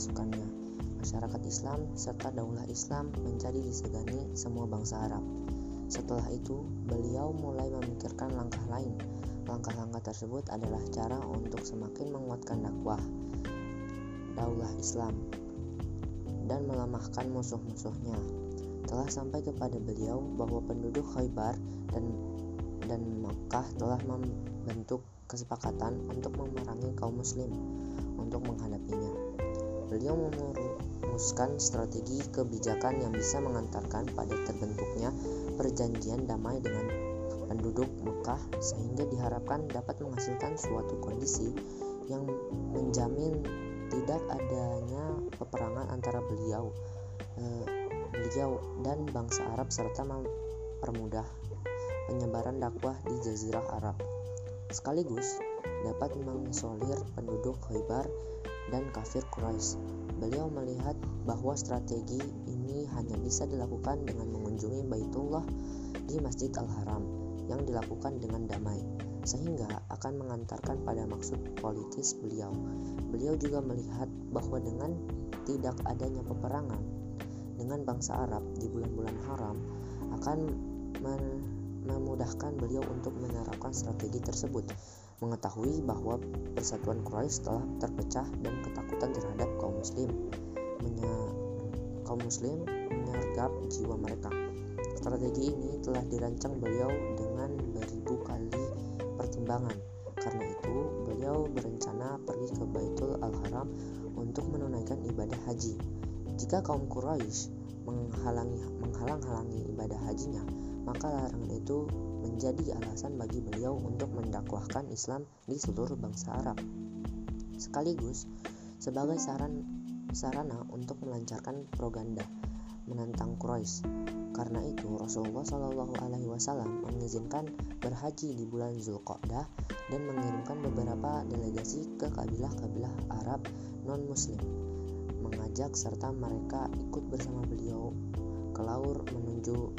pasukannya. Masyarakat Islam serta daulah Islam menjadi disegani semua bangsa Arab. Setelah itu, beliau mulai memikirkan langkah lain. Langkah-langkah tersebut adalah cara untuk semakin menguatkan dakwah daulah Islam dan melemahkan musuh-musuhnya. Telah sampai kepada beliau bahwa penduduk Khaybar dan dan Mekah telah membentuk kesepakatan untuk memerangi kaum muslim untuk menghadapinya. Beliau merumuskan strategi kebijakan yang bisa mengantarkan pada terbentuknya perjanjian damai dengan penduduk Mekah sehingga diharapkan dapat menghasilkan suatu kondisi yang menjamin tidak adanya peperangan antara beliau eh, beliau dan bangsa Arab serta mempermudah penyebaran dakwah di jazirah Arab. Sekaligus dapat mengisolir penduduk Khaybar dan kafir Quraisy. Beliau melihat bahwa strategi ini hanya bisa dilakukan dengan mengunjungi Baitullah di Masjid Al-Haram yang dilakukan dengan damai, sehingga akan mengantarkan pada maksud politis beliau. Beliau juga melihat bahwa dengan tidak adanya peperangan dengan bangsa Arab di bulan-bulan haram akan memudahkan beliau untuk menerapkan strategi tersebut mengetahui bahwa persatuan Quraisy telah terpecah dan ketakutan terhadap kaum muslim menye kaum muslim menyergap jiwa mereka. Strategi ini telah dirancang beliau dengan beribu kali pertimbangan. Karena itu, beliau berencana pergi ke Baitul Al-Haram untuk menunaikan ibadah haji. Jika kaum Quraisy menghalangi menghalang-halangi ibadah hajinya, maka larangan itu menjadi alasan bagi beliau untuk mendakwahkan Islam di seluruh bangsa Arab. Sekaligus sebagai saran sarana untuk melancarkan propaganda menantang Quraisy. Karena itu, Rasulullah Shallallahu Alaihi Wasallam mengizinkan berhaji di bulan Zulqa'dah dan mengirimkan beberapa delegasi ke kabilah-kabilah Arab non-Muslim, mengajak serta mereka ikut bersama beliau ke laur menuju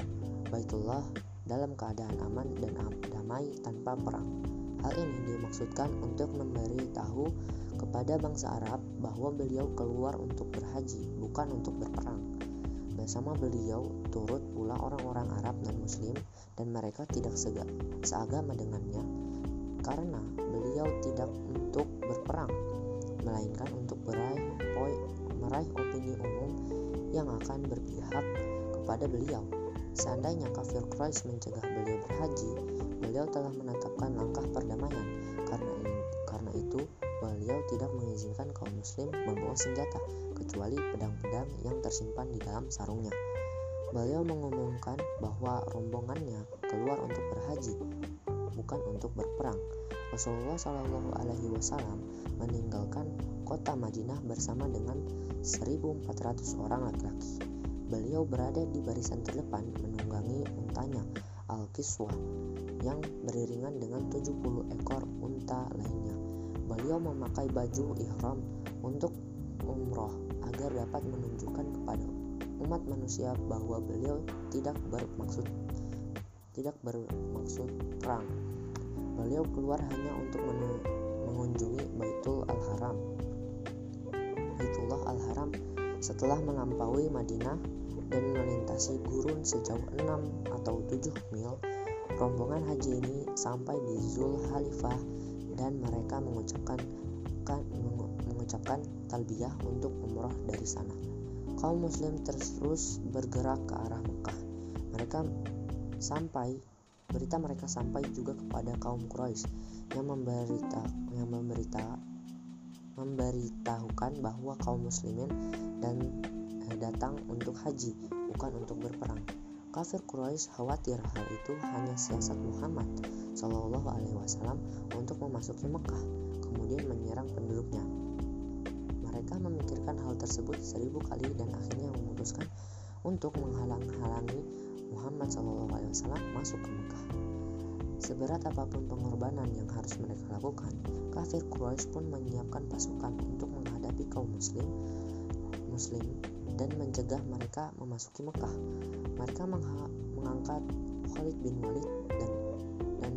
Baitullah dalam keadaan aman dan damai tanpa perang. Hal ini dimaksudkan untuk memberi tahu kepada bangsa Arab bahwa beliau keluar untuk berhaji, bukan untuk berperang. Bersama beliau turut pula orang-orang Arab non-Muslim dan mereka tidak sega, seagama dengannya karena beliau tidak untuk berperang, melainkan untuk meraih, meraih opini umum yang akan berpihak kepada beliau. Seandainya kafir Quraisy mencegah beliau berhaji, beliau telah menetapkan langkah perdamaian. Karena karena itu, beliau tidak mengizinkan kaum muslim membawa senjata kecuali pedang-pedang yang tersimpan di dalam sarungnya. Beliau mengumumkan bahwa rombongannya keluar untuk berhaji, bukan untuk berperang. Rasulullah Shallallahu Alaihi Wasallam meninggalkan kota Madinah bersama dengan 1.400 orang laki-laki. Beliau berada di barisan terdepan menunggangi untanya Al-Kiswa yang beriringan dengan 70 ekor unta lainnya. Beliau memakai baju ihram untuk umroh agar dapat menunjukkan kepada umat manusia bahwa beliau tidak bermaksud tidak bermaksud perang. Beliau keluar hanya untuk mengunjungi Baitul Al-Haram. Baitullah Al-Haram setelah melampaui Madinah dan melintasi gurun sejauh 6 atau 7 mil, rombongan haji ini sampai di Zul Halifah dan mereka mengucapkan kan, mengucapkan talbiyah untuk umroh dari sana. Kaum muslim terus bergerak ke arah Mekah. Mereka sampai berita mereka sampai juga kepada kaum Quraisy yang memberita yang memberita memberitahukan bahwa kaum muslimin dan datang untuk haji, bukan untuk berperang. Kafir Quraisy khawatir hal itu hanya siasat Muhammad Shallallahu Alaihi Wasallam untuk memasuki Mekah, kemudian menyerang penduduknya. Mereka memikirkan hal tersebut seribu kali dan akhirnya memutuskan untuk menghalang-halangi Muhammad Shallallahu Alaihi Wasallam masuk ke Mekah. Seberat apa pun pengorbanan yang harus mereka lakukan, kafir Quraisy pun menyiapkan pasukan untuk menghadapi kaum muslim muslim dan mencegah mereka memasuki Mekah. Mereka mengangkat Khalid bin Walid dan dan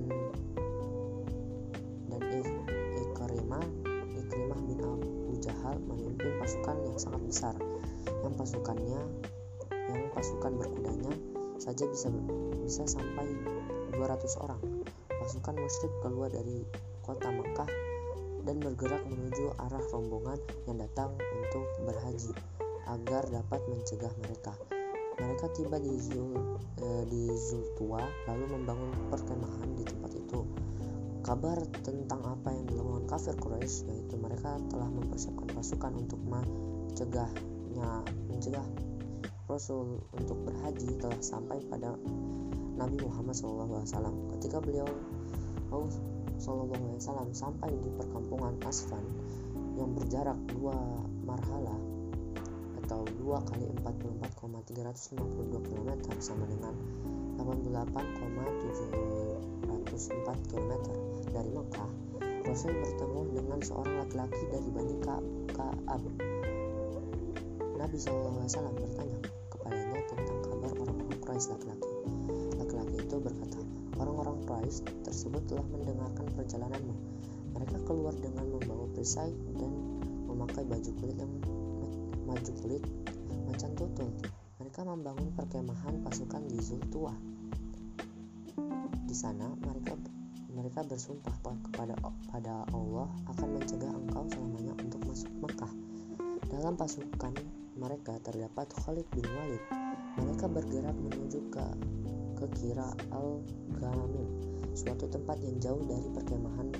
dan Ikrimah Ikrimah bin Abu Jahal memimpin pasukan yang sangat besar yang pasukannya yang pasukan berkudanya saja bisa bisa sampai 200 orang. Pasukan musyrik keluar dari kota Mekah dan bergerak menuju arah rombongan yang datang untuk berhaji agar dapat mencegah mereka. Mereka tiba di Zul di Zultua lalu membangun perkemahan di tempat itu. Kabar tentang apa yang dilakukan kafir Quraisy yaitu mereka telah mempersiapkan pasukan untuk mencegahnya mencegah Rasul untuk berhaji telah sampai pada Nabi Muhammad SAW. Ketika beliau SAW sampai di perkampungan Asfan yang berjarak dua marhala atau 2 kali 44,352 km sama dengan 88,704 km dari Mekah. Rasul bertemu dengan seorang laki-laki dari Bani Ka'ab. Nabi SAW bertanya kepadanya tentang kabar orang-orang Quraisy laki-laki. Laki-laki itu berkata orang-orang Quraisy tersebut telah mendengarkan perjalananmu. Mereka keluar dengan membawa perisai dan memakai baju kulit yang maju kulit macan tutul. Mereka membangun perkemahan pasukan di Zultua. Di sana mereka mereka bersumpah kepada pada Allah akan mencegah engkau selamanya untuk masuk Mekah. Dalam pasukan mereka terdapat Khalid bin Walid. Mereka bergerak menuju ke ke Kira al-Ghamim, suatu tempat yang jauh dari perkemahan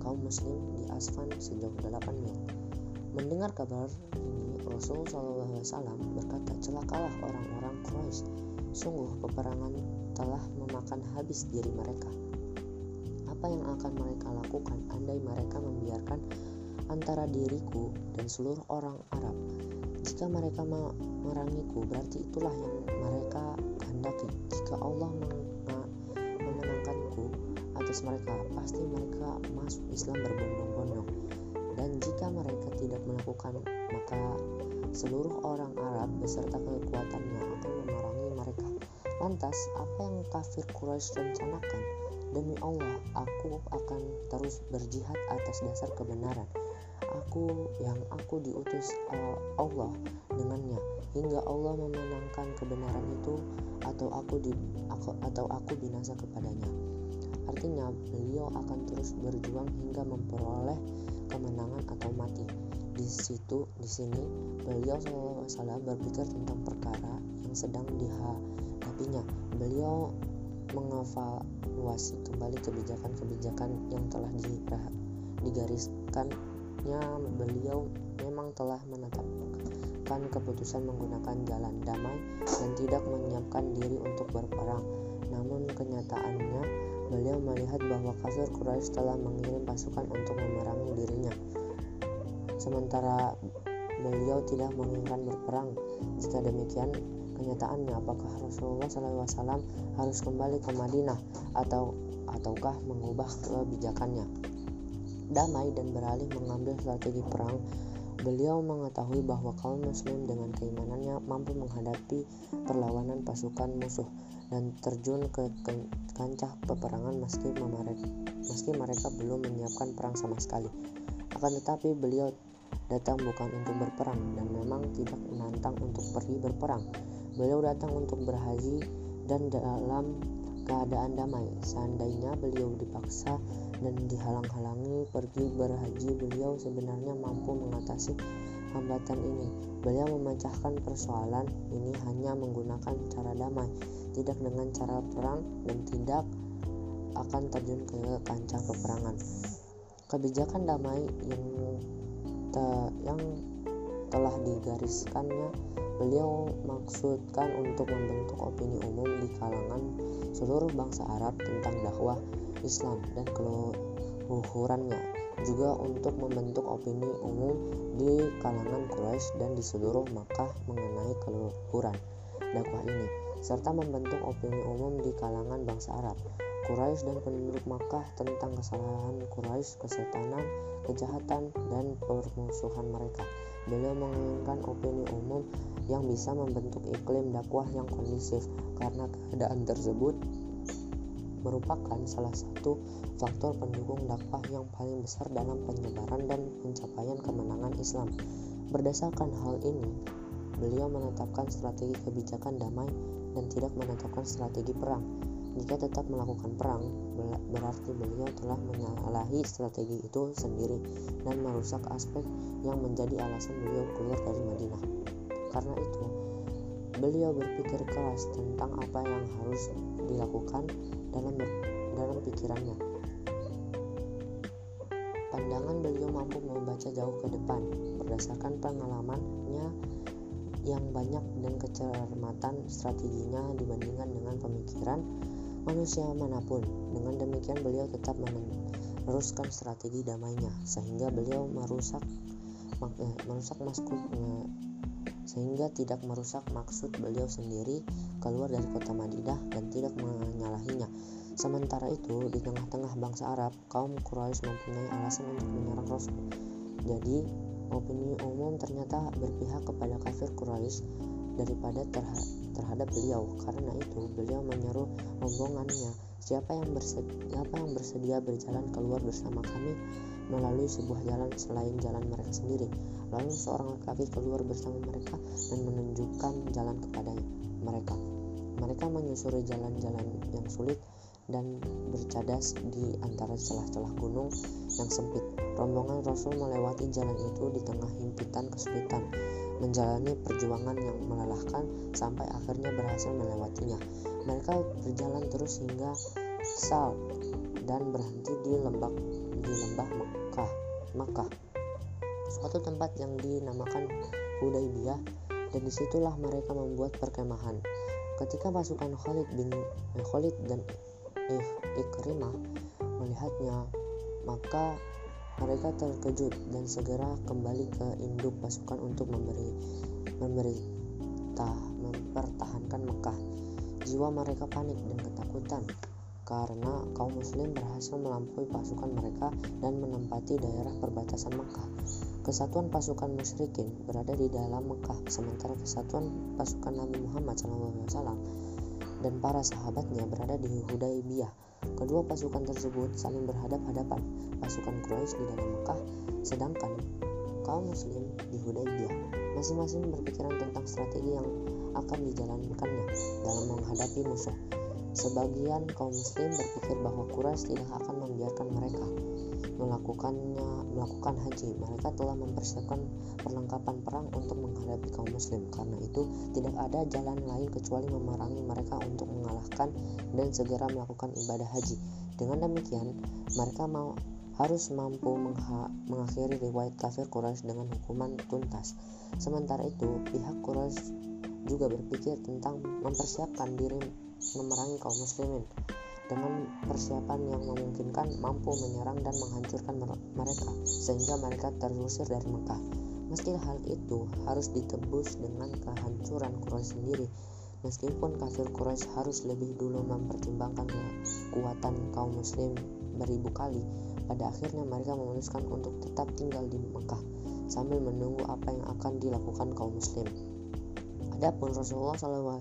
kaum muslim di Asfan sejauh 8 mil. Mendengar kabar Rasul SAW berkata, celakalah orang-orang Quraisy. Sungguh peperangan telah memakan habis diri mereka. Apa yang akan mereka lakukan andai mereka membiarkan antara diriku dan seluruh orang Arab? Jika mereka merangiku, berarti itulah yang mereka kehendaki. Jika Allah memenangkanku atas mereka, pasti mereka masuk Islam berbondong-bondong dan jika mereka tidak melakukan maka seluruh orang Arab beserta kekuatannya akan memerangi mereka. Lantas apa yang kafir Quraisy rencanakan? Demi Allah aku akan terus berjihad atas dasar kebenaran. Aku yang aku diutus Allah dengannya. Hingga Allah memenangkan kebenaran itu atau aku di aku, atau aku binasa kepadanya. Artinya beliau akan terus berjuang hingga memperoleh kemenangan atau mati. Di situ, di sini, beliau SAW berpikir tentang perkara yang sedang dihadapinya. Beliau mengevaluasi kembali kebijakan-kebijakan yang telah digariskannya. Beliau memang telah menetapkan keputusan menggunakan jalan damai dan tidak menyiapkan diri untuk berperang. Namun kenyataannya Beliau melihat bahwa kafir Quraisy telah mengirim pasukan untuk memerangi dirinya. Sementara beliau tidak menginginkan berperang. Jika demikian, kenyataannya apakah Rasulullah SAW harus kembali ke Madinah atau ataukah mengubah kebijakannya? Damai dan beralih mengambil strategi perang Beliau mengetahui bahwa kaum muslim dengan keimanannya mampu menghadapi perlawanan pasukan musuh dan terjun ke kancah peperangan meski, meski mereka belum menyiapkan perang sama sekali. Akan tetapi beliau datang bukan untuk berperang dan memang tidak menantang untuk pergi berperang. Beliau datang untuk berhaji dan dalam keadaan damai. Seandainya beliau dipaksa dan dihalang-halangi pergi berhaji, beliau sebenarnya mampu mengatasi hambatan ini. Beliau memecahkan persoalan ini hanya menggunakan cara damai, tidak dengan cara perang dan tidak akan terjun ke kancah peperangan. Kebijakan damai yang te yang telah digariskannya beliau maksudkan untuk membentuk opini umum di kalangan seluruh bangsa Arab tentang dakwah Islam dan keluhurannya juga untuk membentuk opini umum di kalangan Quraisy dan di seluruh Makkah mengenai keluhuran dakwah ini serta membentuk opini umum di kalangan bangsa Arab Quraisy dan penduduk Makkah tentang kesalahan Quraisy, kesetanan, kejahatan, dan permusuhan mereka. Beliau menginginkan opini umum yang bisa membentuk iklim dakwah yang kondisif karena keadaan tersebut merupakan salah satu faktor pendukung dakwah yang paling besar dalam penyebaran dan pencapaian kemenangan Islam. Berdasarkan hal ini, beliau menetapkan strategi kebijakan damai dan tidak menetapkan strategi perang. Jika tetap melakukan perang, berarti beliau telah menyalahi strategi itu sendiri dan merusak aspek yang menjadi alasan beliau keluar dari Madinah. Karena itu, beliau berpikir keras tentang apa yang harus dilakukan dalam dalam pikirannya. Pandangan beliau mampu membaca jauh ke depan berdasarkan pengalamannya yang banyak dan kecermatan strateginya dibandingkan dengan pemikiran manusia mana pun. Dengan demikian beliau tetap meneruskan strategi damainya sehingga beliau merusak eh, merusak maskul sehingga tidak merusak maksud beliau sendiri keluar dari kota Madinah dan tidak menyalahinya. Sementara itu, di tengah-tengah bangsa Arab, kaum Quraisy mempunyai alasan untuk menyerang Rasul. Jadi, opini umum ternyata berpihak kepada kafir Quraisy daripada terhadap beliau. Karena itu, beliau menyeru rombongannya, siapa yang bersedia, siapa yang bersedia berjalan keluar bersama kami melalui sebuah jalan selain jalan mereka sendiri. Lalu seorang laki-laki keluar bersama mereka dan menunjukkan jalan kepada mereka. Mereka menyusuri jalan-jalan yang sulit dan bercadas di antara celah-celah gunung yang sempit. Rombongan Rasul melewati jalan itu di tengah himpitan kesulitan, menjalani perjuangan yang melelahkan sampai akhirnya berhasil melewatinya. Mereka berjalan terus hingga Sal dan berhenti di lembah di lembah Mekah. Mekah suatu tempat yang dinamakan Hudaybiyah dan di situlah mereka membuat perkemahan. Ketika pasukan Khalid bin eh, Khalid dan Ikrimah melihatnya, maka mereka terkejut dan segera kembali ke induk pasukan untuk memberi memberita mempertahankan Mekah. Jiwa mereka panik dan ketakutan karena kaum muslim berhasil melampaui pasukan mereka dan menempati daerah perbatasan Mekah. Kesatuan pasukan musyrikin berada di dalam Mekah, sementara kesatuan pasukan Nabi Muhammad SAW dan para sahabatnya berada di Hudaybiyah. Kedua pasukan tersebut saling berhadap-hadapan. Pasukan Quraisy di dalam Mekah, sedangkan kaum muslim di Hudaybiyah masing-masing berpikiran tentang strategi yang akan dijalankannya dalam menghadapi musuh. Sebagian kaum muslim berpikir bahwa Quraisy tidak akan membiarkan mereka melakukannya melakukan haji. Mereka telah mempersiapkan perlengkapan perang untuk menghadapi kaum muslim. Karena itu, tidak ada jalan lain kecuali memerangi mereka untuk mengalahkan dan segera melakukan ibadah haji. Dengan demikian, mereka mau harus mampu mengakhiri riwayat kafir Quraisy dengan hukuman tuntas. Sementara itu, pihak Quraisy juga berpikir tentang mempersiapkan diri memerangi kaum muslimin dengan persiapan yang memungkinkan mampu menyerang dan menghancurkan mereka sehingga mereka terusir dari Mekah. Meski hal itu harus ditebus dengan kehancuran Quraisy sendiri, meskipun kafir Quraisy harus lebih dulu mempertimbangkan kekuatan kaum muslim beribu kali, pada akhirnya mereka memutuskan untuk tetap tinggal di Mekah sambil menunggu apa yang akan dilakukan kaum muslim. Adapun Rasulullah SAW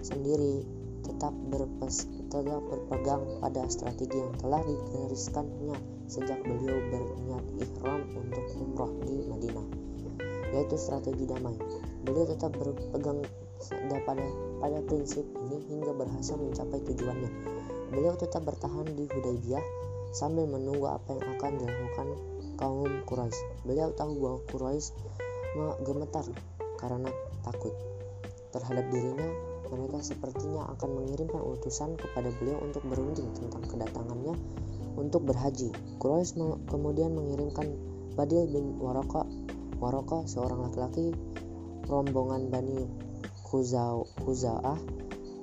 sendiri tetap berpes, tetap berpegang pada strategi yang telah digariskannya sejak beliau berniat ihram untuk umroh di Madinah, yaitu strategi damai. Beliau tetap berpegang pada pada prinsip ini hingga berhasil mencapai tujuannya. Beliau tetap bertahan di Hudaybiyah sambil menunggu apa yang akan dilakukan kaum Quraisy. Beliau tahu bahwa Quraisy gemetar karena takut terhadap dirinya mereka sepertinya akan mengirimkan utusan kepada beliau untuk berunding tentang kedatangannya untuk berhaji. Quraisy kemudian mengirimkan Badil bin Waraka, Waraka seorang laki-laki rombongan Bani Khuza'ah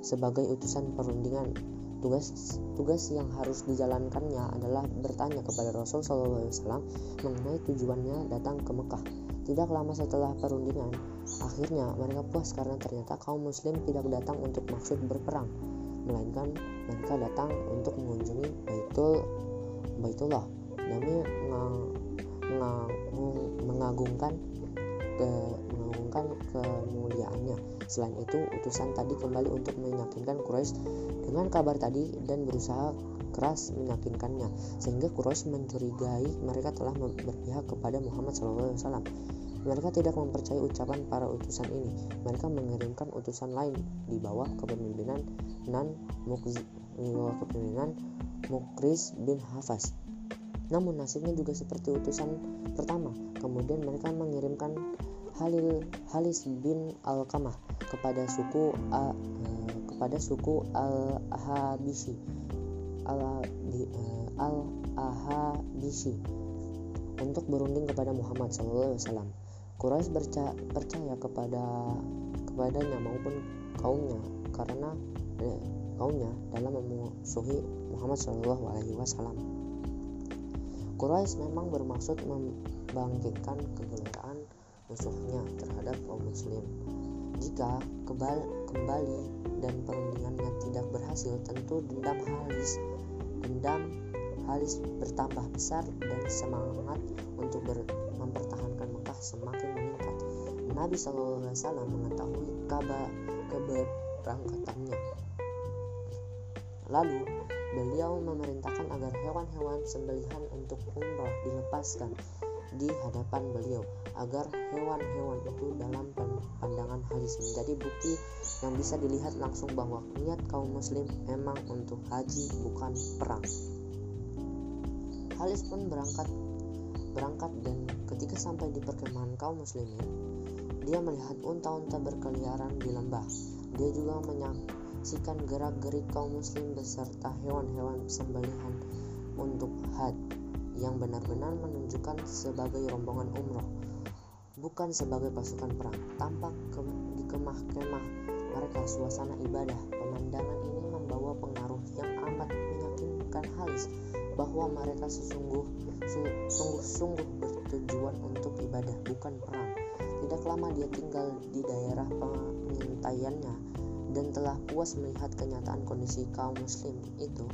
sebagai utusan perundingan. Tugas tugas yang harus dijalankannya adalah bertanya kepada Rasul SAW mengenai tujuannya datang ke Mekah. Tidak lama setelah perundingan, Akhirnya mereka puas karena ternyata kaum muslim tidak datang untuk maksud berperang, melainkan mereka datang untuk mengunjungi Baitul Baitullah demi mengagungkan ke mengagungkan kemuliaannya. Selain itu, utusan tadi kembali untuk meyakinkan Quraisy dengan kabar tadi dan berusaha keras meyakinkannya, sehingga Quraisy mencurigai mereka telah berpihak kepada Muhammad SAW. Mereka tidak mempercayai ucapan para utusan ini. Mereka mengirimkan utusan lain di bawah kepemimpinan Nan di bawah kepemimpinan Mukris bin Hafaz. Namun nasibnya juga seperti utusan pertama. Kemudian mereka mengirimkan Halil Halis bin Al-Kamah kepada suku A, eh, kepada suku Al, eh, Al-Ahabisi untuk berunding kepada Muhammad SAW. Quraisy percaya kepada kepadanya maupun kaumnya karena eh, kaumnya dalam memusuhi Muhammad Shallallahu Alaihi Wasallam. Quraisy memang bermaksud membangkitkan kegelisahan musuhnya terhadap kaum muslim. Jika kembali dan perundingannya tidak berhasil, tentu dendam Halis dendam Halis bertambah besar dan semangat untuk mempertahankan Mekah semakin meningkat. Nabi SAW mengetahui kabar keberangkatannya. Lalu beliau memerintahkan agar hewan-hewan sembelihan untuk umroh dilepaskan di hadapan beliau agar hewan-hewan itu dalam pandangan hadis menjadi bukti yang bisa dilihat langsung bahwa niat kaum muslim memang untuk haji bukan perang. Halis pun berangkat berangkat dan ketika sampai di perkemahan kaum muslimin, dia melihat unta-unta berkeliaran di lembah. Dia juga menyaksikan gerak-gerik kaum muslim beserta hewan-hewan sembelihan untuk had yang benar-benar menunjukkan sebagai rombongan umroh, bukan sebagai pasukan perang. Tampak ke, di kemah-kemah mereka suasana ibadah. Pemandangan ini membawa pengaruh yang amat meyakinkan Halis bahwa mereka sesungguh sungguh-sungguh bertujuan untuk ibadah bukan perang. Tidak lama dia tinggal di daerah pengintaiannya dan telah puas melihat kenyataan kondisi kaum muslim itu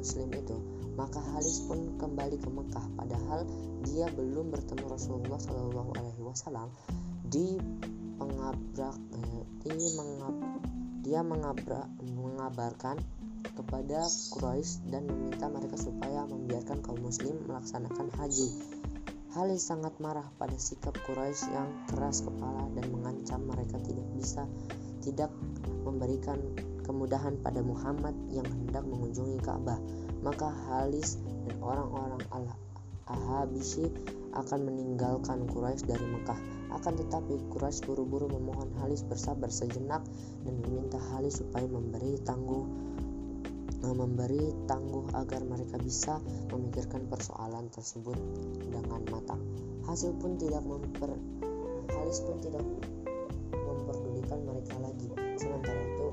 muslim itu maka Halis pun kembali ke Mekah padahal dia belum bertemu Rasulullah Shallallahu Alaihi Wasallam di pengabrak eh, di mengab, dia mengabrak mengabarkan kepada Quraisy dan meminta mereka supaya membiarkan kaum muslim melaksanakan haji. Halis sangat marah pada sikap Quraisy yang keras kepala dan mengancam mereka tidak bisa tidak memberikan kemudahan pada Muhammad yang hendak mengunjungi Ka'bah. Maka Halis dan orang-orang Al-Ahabisi akan meninggalkan Quraisy dari Mekah. Akan tetapi Quraisy buru-buru memohon Halis bersabar sejenak dan meminta Halis supaya memberi tangguh memberi tangguh agar mereka bisa memikirkan persoalan tersebut dengan matang. Hasil pun tidak memper Halis pun tidak memperdulikan mereka lagi. Sementara itu,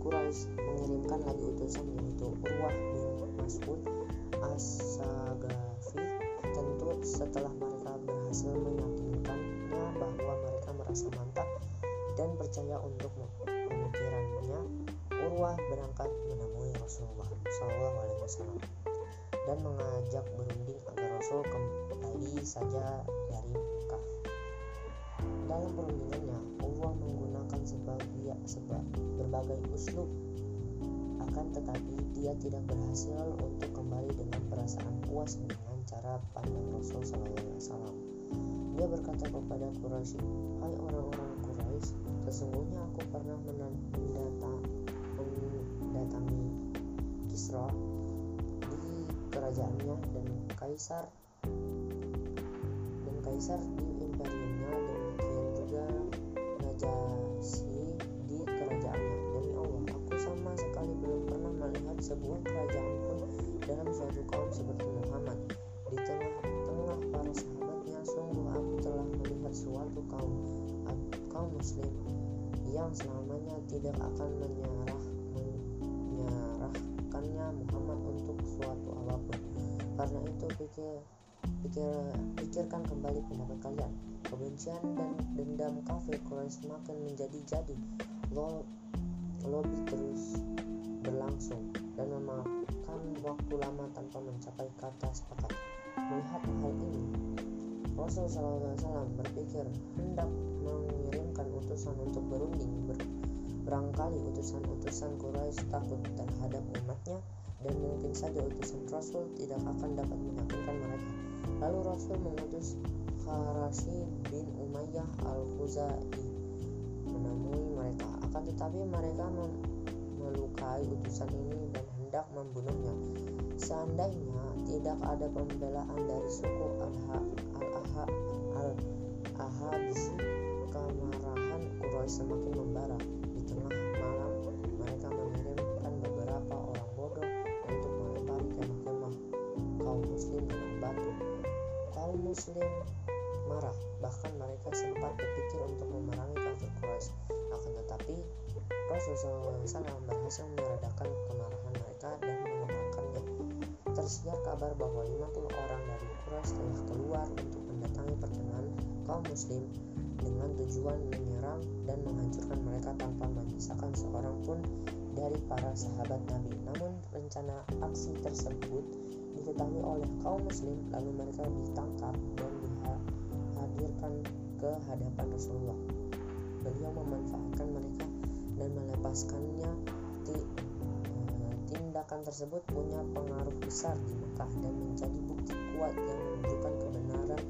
Quraisy mengirimkan lagi utusan yaitu Urwah bin Mas'ud As-Sagafi. Tentu setelah mereka berhasil meyakinkannya bahwa mereka merasa mantap dan percaya untuk pemikirannya, Urwah berangkat menemui Rasulullah SAW dan mengajak berunding agar Rasul kembali saja dari Mekah. Dalam perundingannya, Urwah menggunakan sebagai sebab berbagai uslub akan tetapi dia tidak berhasil untuk kembali dengan perasaan puas dengan cara pandang Rasul SAW. Dia berkata kepada Quraisy, "Hai orang-orang Quraisy, sesungguhnya aku pernah mendatang mendatangi Kisra di kerajaannya dan kaisar dan kaisar di sebuah kerajaan pun dalam suatu kaum seperti Muhammad di tengah-tengah para sahabatnya sungguh aku telah melihat suatu kaum kaum muslim yang selamanya tidak akan menyerah menyerahkannya Muhammad untuk suatu apa pun. Karena itu pikir pikir pikirkan kembali pendapat kalian. Kebencian dan dendam kafir Quraisy semakin menjadi-jadi. Lo lobby terus berlangsung waktu lama tanpa mencapai kata sepakat. Melihat hal ini, Rasul SAW berpikir hendak mengirim utusan untuk berunding ber Barangkali utusan-utusan Quraisy takut terhadap umatnya dan mungkin saja utusan Rasul tidak akan dapat meyakinkan mereka. Lalu Rasul mengutus Kharashi bin Umayyah al-Khuzai menemui mereka. Akan tetapi mereka melukai utusan ini dan hendak membunuhnya. Seandainya tidak ada pembelaan dari suku Al-Aha Al-Ahabisi, kemarahan Quraisy semakin membara. Di tengah malam, mereka mengirimkan beberapa orang bodoh untuk melempari kemah-kemah kaum muslim dengan batu. Kaum muslim marah, bahkan mereka sempat berpikir untuk memerangi kafir Quraisy. Akan tetapi, Rasulullah SAW berhasil meredakan kemarahan mereka dan menenangkannya. Tersiar kabar bahwa 50 orang dari Quraisy telah keluar untuk mendatangi perkenalan kaum muslim dengan tujuan menyerang dan menghancurkan mereka tanpa menyisakan seorang pun dari para sahabat Nabi. Namun rencana aksi tersebut diketahui oleh kaum muslim lalu mereka ditangkap dan dihadirkan ke hadapan Rasulullah. Beliau memanfaatkan mereka dan melepaskannya. Eh, tindakan tersebut punya pengaruh besar di Mekah dan menjadi bukti kuat yang menunjukkan kebenaran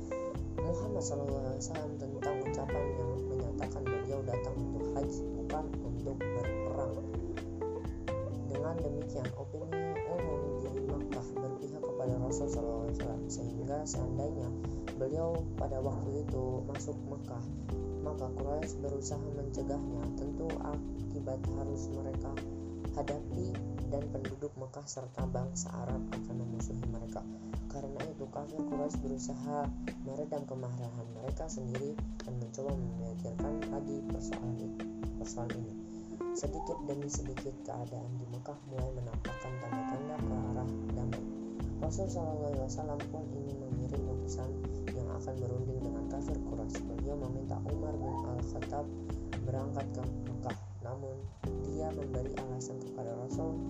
Muhammad SAW tentang ucapan yang menyatakan beliau datang untuk haji bukan untuk berperang. Dengan demikian, opini umum di Makkah berpihak kepada Rasul SAW sehingga seandainya beliau pada waktu itu masuk Makkah, maka Quraisy berusaha mencegahnya. Tentu akibat harus mereka hadapi dan penduduk Mekah serta bangsa Arab akan memusuhi mereka. Karena itu kafir Quraisy berusaha meredam kemarahan mereka sendiri dan mencoba memikirkan lagi persoalan ini. Persoalan ini. Sedikit demi sedikit keadaan di Mekah mulai menampakkan tanda-tanda ke arah damai. Rasul SAW pun ingin mengirim utusan yang akan berunding dengan kafir Quraisy. Beliau meminta Umar bin Al-Khattab berangkat ke Mekah. Namun dia memberi alasan kepada Rasul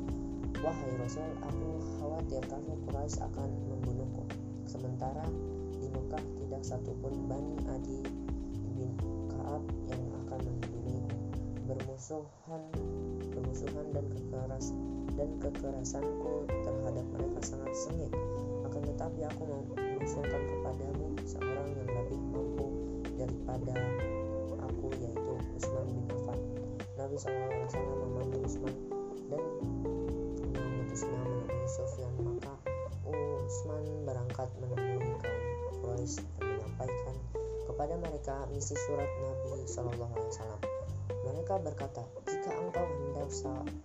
Wahai Rasul, aku khawatir kafir Quraisy akan membunuhku. Sementara di Mekah tidak satupun Bani Adi bin Kaab yang akan membunuhku. Bermusuhan, bermusuhan dan kekeras dan kekerasanku terhadap mereka sangat sengit. Akan tetapi aku mengusulkan kepadamu seorang yang lebih mampu daripada Sufyan maka Utsman berangkat menemui kaum Quraisy dan menyampaikan kepada mereka misi surat Nabi Shallallahu Alaihi Wasallam. Mereka berkata, jika engkau hendak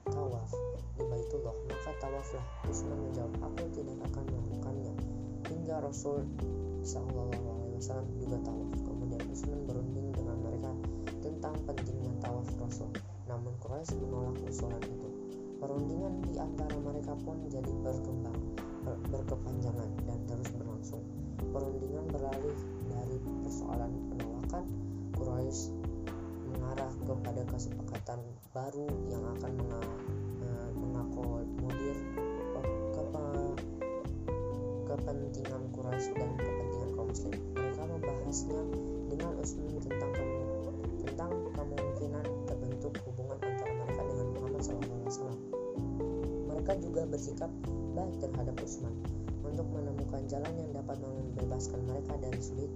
tawaf di Baitullah, maka tawaflah. Utsman menjawab, aku tidak akan melakukannya. Hingga Rasul Shallallahu Alaihi Wasallam juga tawaf. Kemudian Utsman berunding dengan mereka tentang pentingnya tawaf Rasul. Namun Quraisy menolak usulan. Perundingan di antara mereka pun jadi berkembang, ber berkepanjangan dan terus berlangsung. Perundingan beralih dari persoalan penolakan Quraisy mengarah kepada kesepakatan baru yang akan mengakomodir kepentingan Quraisy dan kepentingan kaum muslim. Mereka membahasnya dengan Utsman tentang mereka juga bersikap baik terhadap Utsman untuk menemukan jalan yang dapat membebaskan mereka dari sulit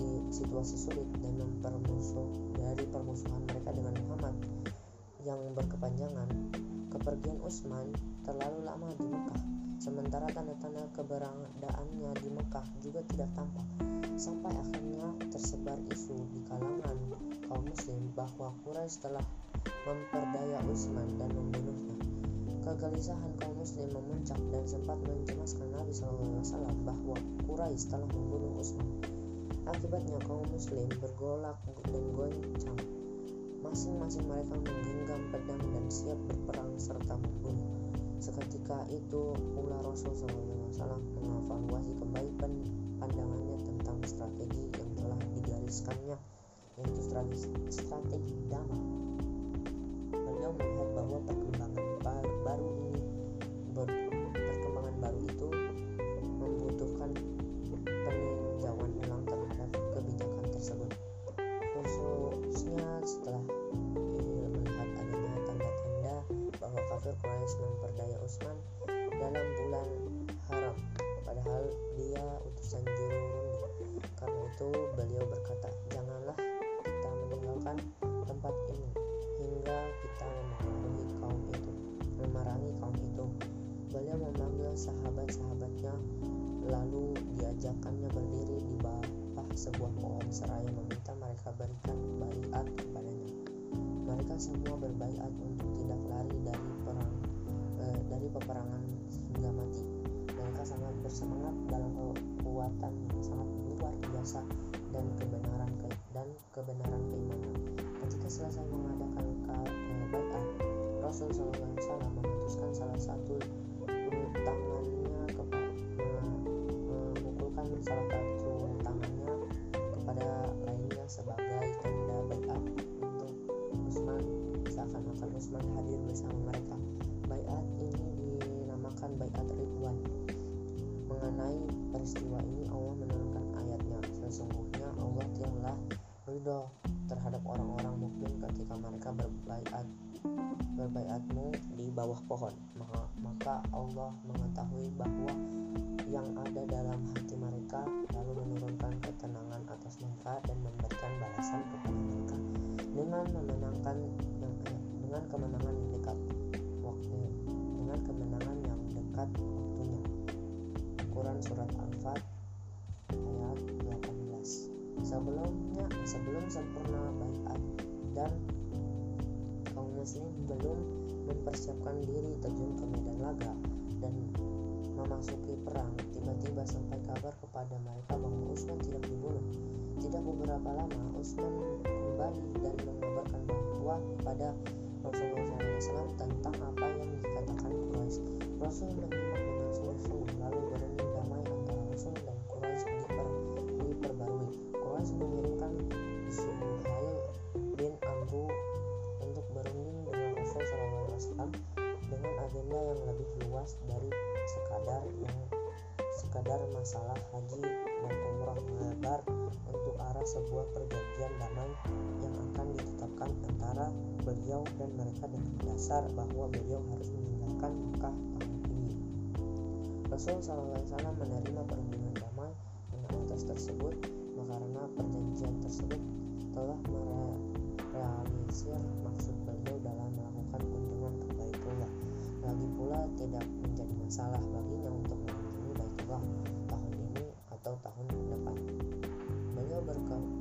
di situasi sulit dan mempermusuh dari permusuhan mereka dengan Muhammad yang berkepanjangan. Kepergian Utsman terlalu lama di Mekah, sementara tanda-tanda keberadaannya di Mekah juga tidak tampak. Sampai akhirnya tersebar isu di kalangan kaum muslim bahwa Quraisy telah memperdaya Utsman dan membunuhnya. Kegelisahan kaum muslim memuncak dan sempat mencemaskan Nabi SAW bahwa Quraisy telah membunuh Utsman. Akibatnya kaum muslim bergolak dan goncang. Masing-masing mereka menggenggam pedang dan siap berperang serta membunuh. Seketika itu pula Rasul SAW mengevaluasi kembali pandangannya tentang strategi yang telah digariskannya, yaitu strategi, strategi damai. Beliau melihat bahwa perkembangan baru. ini dan kebenaran terhadap orang-orang mukmin ketika mereka berbaiat berbaiatmu di bawah pohon. Maka, Allah mengetahui bahwa yang ada dalam hati mereka lalu menurunkan ketenangan atas mereka dan memberikan balasan kepada mereka dengan memenangkan eh, dengan kemenangan yang dekat waktu dengan kemenangan yang dekat waktunya. Quran surat Al-Fat ayat 18 sebelumnya sebelum sempurna baiat dan kaum muslim belum mempersiapkan diri terjun ke medan laga dan memasuki perang tiba-tiba sampai kabar kepada mereka bahwa Utsman tidak dibunuh. Tidak beberapa lama Utsman kembali dan mengabarkan bahwa pada Rasulullah SAW tentang apa yang dikatakan Quraisy. Rasul sebuah perjanjian damai yang akan ditetapkan antara beliau dan mereka dengan dasar bahwa beliau harus meninggalkan Mekah tahun ini. Rasul SAW menerima perundingan damai dengan atas tersebut karena perjanjian tersebut telah merealisir maksud beliau dalam melakukan kunjungan ke Baitullah. Lagi pula tidak menjadi masalah baginya untuk mengunjungi Baitullah tahun ini atau tahun depan. Beliau berkeinginan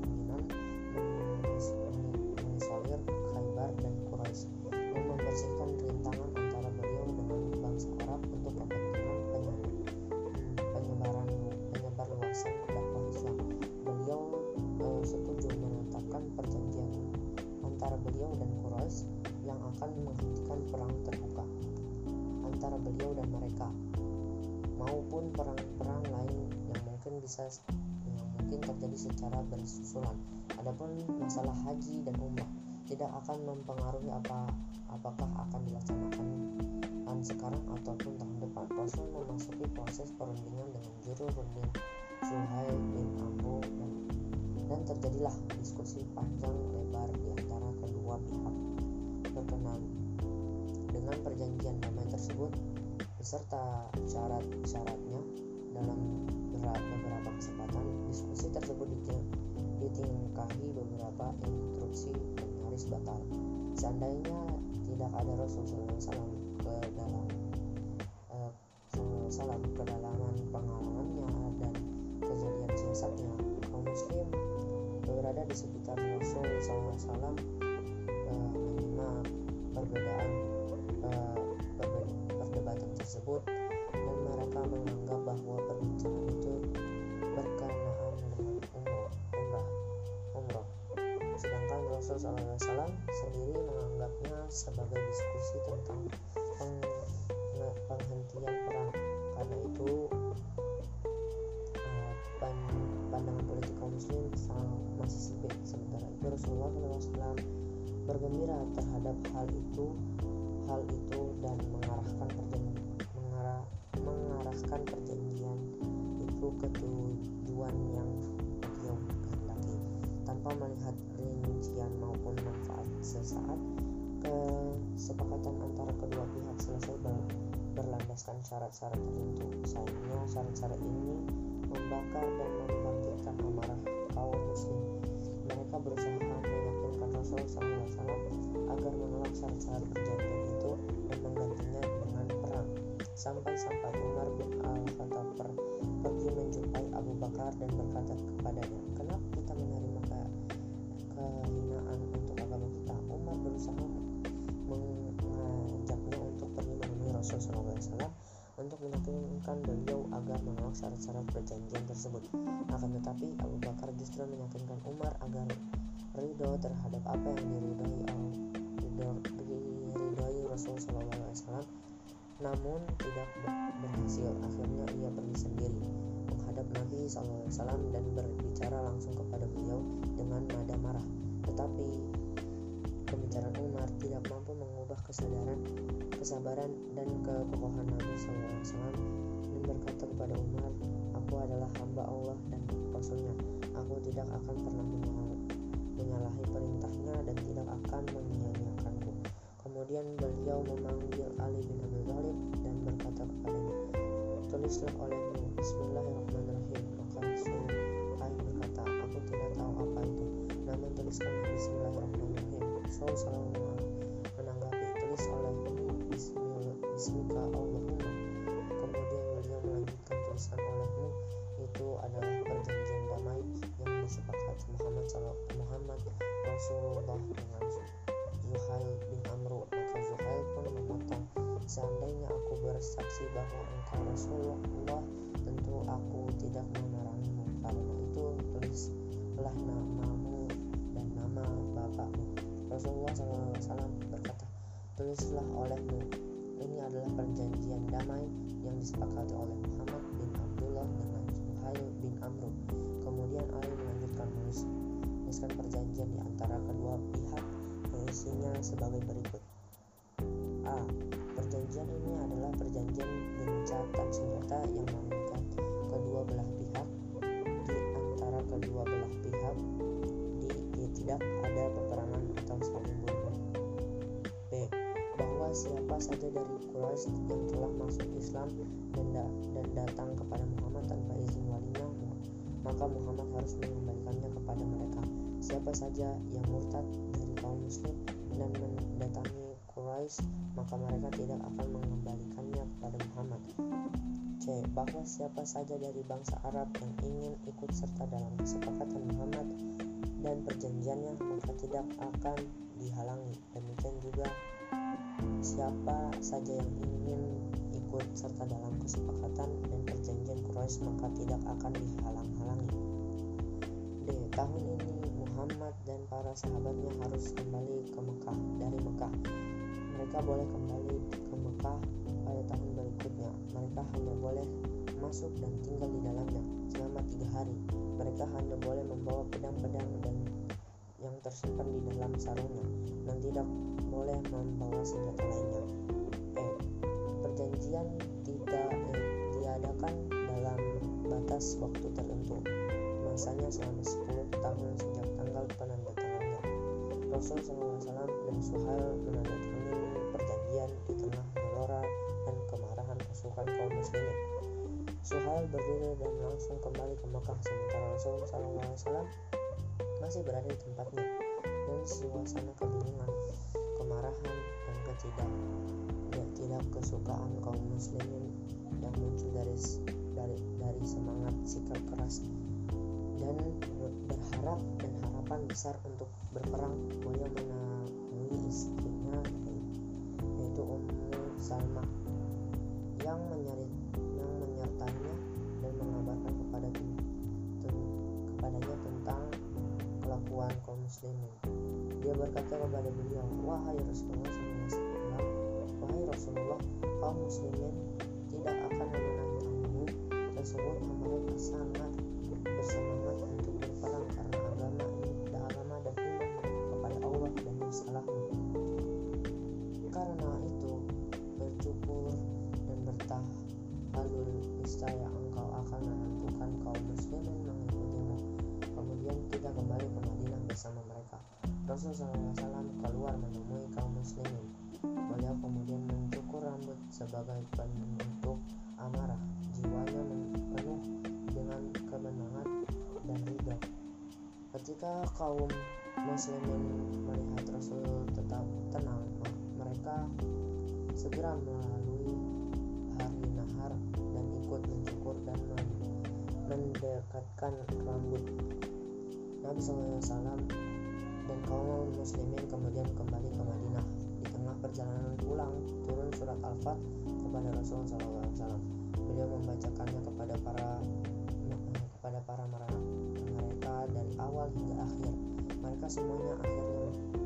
membersihkan rintangan antara beliau dengan bangsa Arab untuk kepentingan penyebaran penyebar luasan dakwah Islam. Beliau eh, setuju menetapkan perjanjian antara beliau dan Quraisy yang akan menghentikan perang terbuka antara beliau dan mereka maupun perang-perang lain yang mungkin bisa yang mungkin terjadi secara bersusulan. Adapun masalah haji dan umrah tidak akan mempengaruhi apa apakah akan dilaksanakan sekarang ataupun tahun depan. Rasul memasuki proses perundingan dengan juru runding Suhail bin Amru dan, dan terjadilah diskusi panjang lebar di antara kedua pihak berkenan dengan perjanjian damai tersebut beserta syarat-syaratnya dalam beberapa kesempatan diskusi tersebut ditingkahi beberapa instruksi dan nyaris batal seandainya tidak ada Rasulullah SAW ke dalam salah kedalaman pengalamannya dan kejadian siasatnya. Kaum muslim berada di sekitar Rasul SAW uh, menyimak perbedaan uh, perdebatan tersebut dan mereka menganggap bahwa perbincangan Rasul SAW sendiri menganggapnya sebagai diskusi tentang peng, penghentian perang. Karena itu uh, pandangan politik kaum muslim masih sempit. Sementara itu Rasulullah SAW bergembira terhadap hal itu hal itu dan mengarahkan syarat-syarat tertentu. Sayangnya syarat-syarat ini membakar dan membangkitkan amarah kaum muslim. Mereka berusaha meyakinkan Rasulullah SAW agar menolak syarat-syarat perjanjian itu dan menggantinya dengan perang. Sampai-sampai Umar bin Al-Khattab per pergi menjumpai Abu Bakar dan berkata kepadanya, kenapa kita menerima ke kehinaan untuk agama kita? Umar berusaha mengajaknya untuk pergi menemui Rasul SAW untuk meyakinkan beliau agar menolak syarat-syarat perjanjian tersebut. Akan tetapi Abu Bakar justru meyakinkan Umar agar ridho terhadap apa yang diridhoi diridhoi Rasul SAW namun tidak berhasil akhirnya ia pergi sendiri menghadap Nabi SAW dan berbicara langsung kepada beliau dengan nada marah tetapi pembicaraan Umar tidak mampu mengubah kesadaran kesabaran dan kekokohan Nabi SAW dan berkata kepada Umar aku adalah hamba Allah dan Rasulnya aku tidak akan pernah menyalahi perintahnya dan tidak akan menyia-nyiakanku. Kemudian beliau memanggil Ali bin Abi Thalib dan berkata kepadanya tulislah olehmu Bismillahirrahmanirrahim. Maka Rasul berkata aku tidak tahu apa itu namun tuliskanlah Bismillahirrahmanirrahim. Rasul Bismika Allahumma kemudian beliau melanjutkan tulisan olehmu itu adalah perjanjian damai yang disepakati Muhammad Muhammad Rasulullah dengan Zuhail bin Amru maka Zuhail pun memotong seandainya aku bersaksi bahwa engkau Rasulullah tentu aku tidak memerangimu karena itu tulislah namamu dan nama bapakmu. Rasulullah SAW berkata tulislah olehmu disepakati oleh Muhammad bin Abdullah dengan Zuhail bin Amru kemudian Ali melanjutkan menuliskan perjanjian di antara kedua pihak mengisinya sebagai berikut siapa saja dari Quraisy yang telah masuk Islam dan, da, dan datang kepada Muhammad tanpa izin walinya, maka Muhammad harus mengembalikannya kepada mereka. Siapa saja yang murtad dari kaum muslim dan mendatangi Quraisy, maka mereka tidak akan mengembalikannya kepada Muhammad. C. Bahwa siapa saja dari bangsa Arab yang ingin ikut serta dalam kesepakatan Muhammad dan perjanjiannya, maka tidak akan dihalangi. Demikian juga siapa saja yang ingin ikut serta dalam kesepakatan dan perjanjian Quraisy, maka tidak akan dihalang-halangi. D. Tahun ini Muhammad dan para sahabatnya harus kembali ke Mekah dari Mekah. Mereka boleh kembali ke Mekah pada tahun berikutnya. Mereka hanya boleh masuk dan tinggal di dalamnya selama tiga hari. Mereka hanya boleh membawa pedang-pedang dan yang tersimpan di dalam sarungnya dan tidak boleh membawa senjata lainnya. E. Perjanjian tidak eh, diadakan dalam batas waktu tertentu masanya selama 10 tahun sejak tanggal penandatangannya. Rasul SAW dan Suhail menandatangani perjanjian di tengah gelora dan kemarahan pasukan kaum muslimin. Suhail berdiri dan langsung kembali ke Mekah sementara Rasul SAW masih berada di tempatnya dan suasana kebingungan, kemarahan dan ketidak ya, tidak kesukaan kaum muslimin yang muncul dari dari dari semangat sikap keras dan berharap dan harapan besar untuk berperang. Beliau menemui istrinya yaitu Ummu Salma yang menyerit yang menyertainya dan mengabarkan kepada kepadanya tentang kelakuan kaum muslimin dia berkata kepada beliau wahai Rasulullah SAW wahai Rasulullah kaum muslimin tidak akan menantangmu sesungguhnya mereka sangat Rasulullah SAW keluar menemui kaum muslimin. Beliau kemudian mencukur rambut sebagai bentuk amarah. Jiwanya penuh dengan kemenangan dan ridho. Ketika kaum muslimin melihat Rasul tetap tenang, mereka segera melalui hari nahar dan ikut mencukur dan mendekatkan rambut. Nabi SAW dan kaum muslimin kemudian kembali ke Madinah. Di tengah perjalanan pulang, turun surat Al-Fat kepada Rasulullah SAW. Beliau membacakannya kepada para kepada para mereka dari awal hingga akhir. Mereka semuanya akhirnya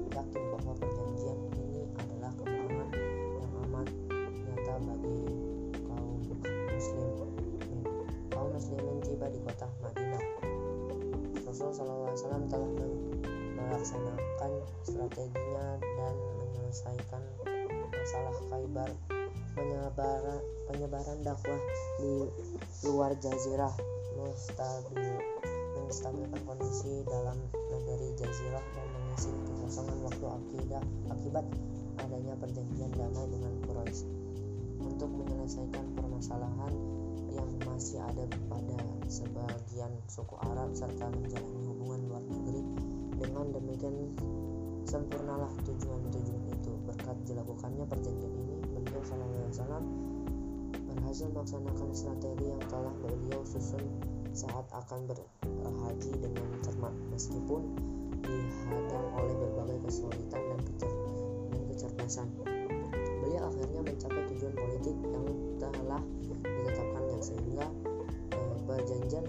strateginya dan menyelesaikan masalah Khaybar penyebaran penyebaran dakwah di luar jazirah. Menstabil menstabilkan kondisi dalam negeri jazirah dan mengisi kekosongan waktu akidah akibat adanya perjanjian damai dengan Quraisy. Untuk menyelesaikan permasalahan yang masih ada pada sebagian suku Arab serta menjalani hubungan luar negeri dengan demikian sempurnalah tujuan-tujuan itu. Berkat dilakukannya perjanjian ini beliau SAW berhasil melaksanakan strategi yang telah beliau susun saat akan berhaji dengan cermat. Meskipun dihadang oleh berbagai kesulitan dan kecerdasan. Beliau akhirnya mencapai tujuan politik yang telah ditetapkannya sehingga eh, perjanjian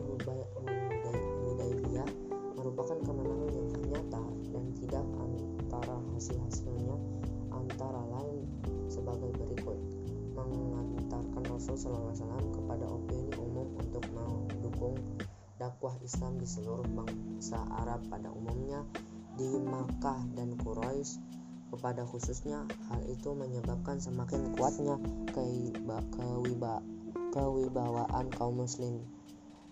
dakwah Islam di seluruh bangsa Arab pada umumnya di Makkah dan Quraisy. Kepada khususnya hal itu menyebabkan semakin kuatnya kewiba, kewiba, kewibawaan kaum muslim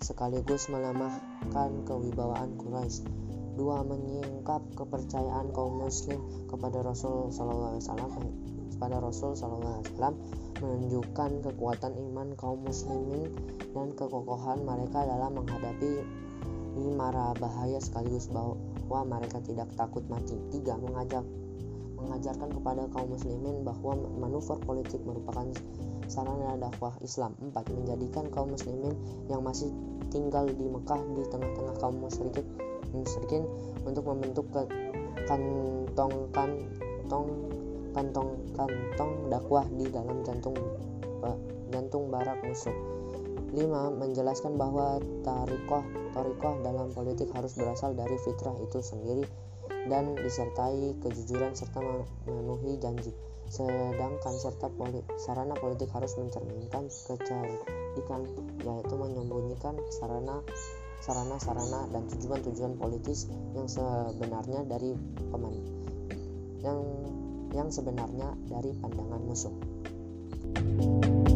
sekaligus melemahkan kewibawaan Quraisy. Dua menyingkap kepercayaan kaum muslim kepada Rasul SAW kepada Rasul SAW menunjukkan kekuatan iman kaum muslimin dan kekokohan mereka dalam menghadapi mara bahaya sekaligus bahwa mereka tidak takut mati. Tiga mengajak mengajarkan kepada kaum muslimin bahwa manuver politik merupakan sarana dakwah Islam. 4. Menjadikan kaum muslimin yang masih tinggal di Mekah di tengah-tengah kaum musyrikin musyrikin untuk membentuk kantong kantong kantong kantong dakwah di dalam jantung jantung barak musuh. 5. Menjelaskan bahwa tarikoh tarikoh dalam politik harus berasal dari fitrah itu sendiri dan disertai kejujuran serta memenuhi janji. Sedangkan serta poli, sarana politik harus mencerminkan kecerdikan yaitu menyembunyikan sarana sarana-sarana dan tujuan-tujuan politis yang sebenarnya dari peman yang yang sebenarnya dari pandangan musuh. thank you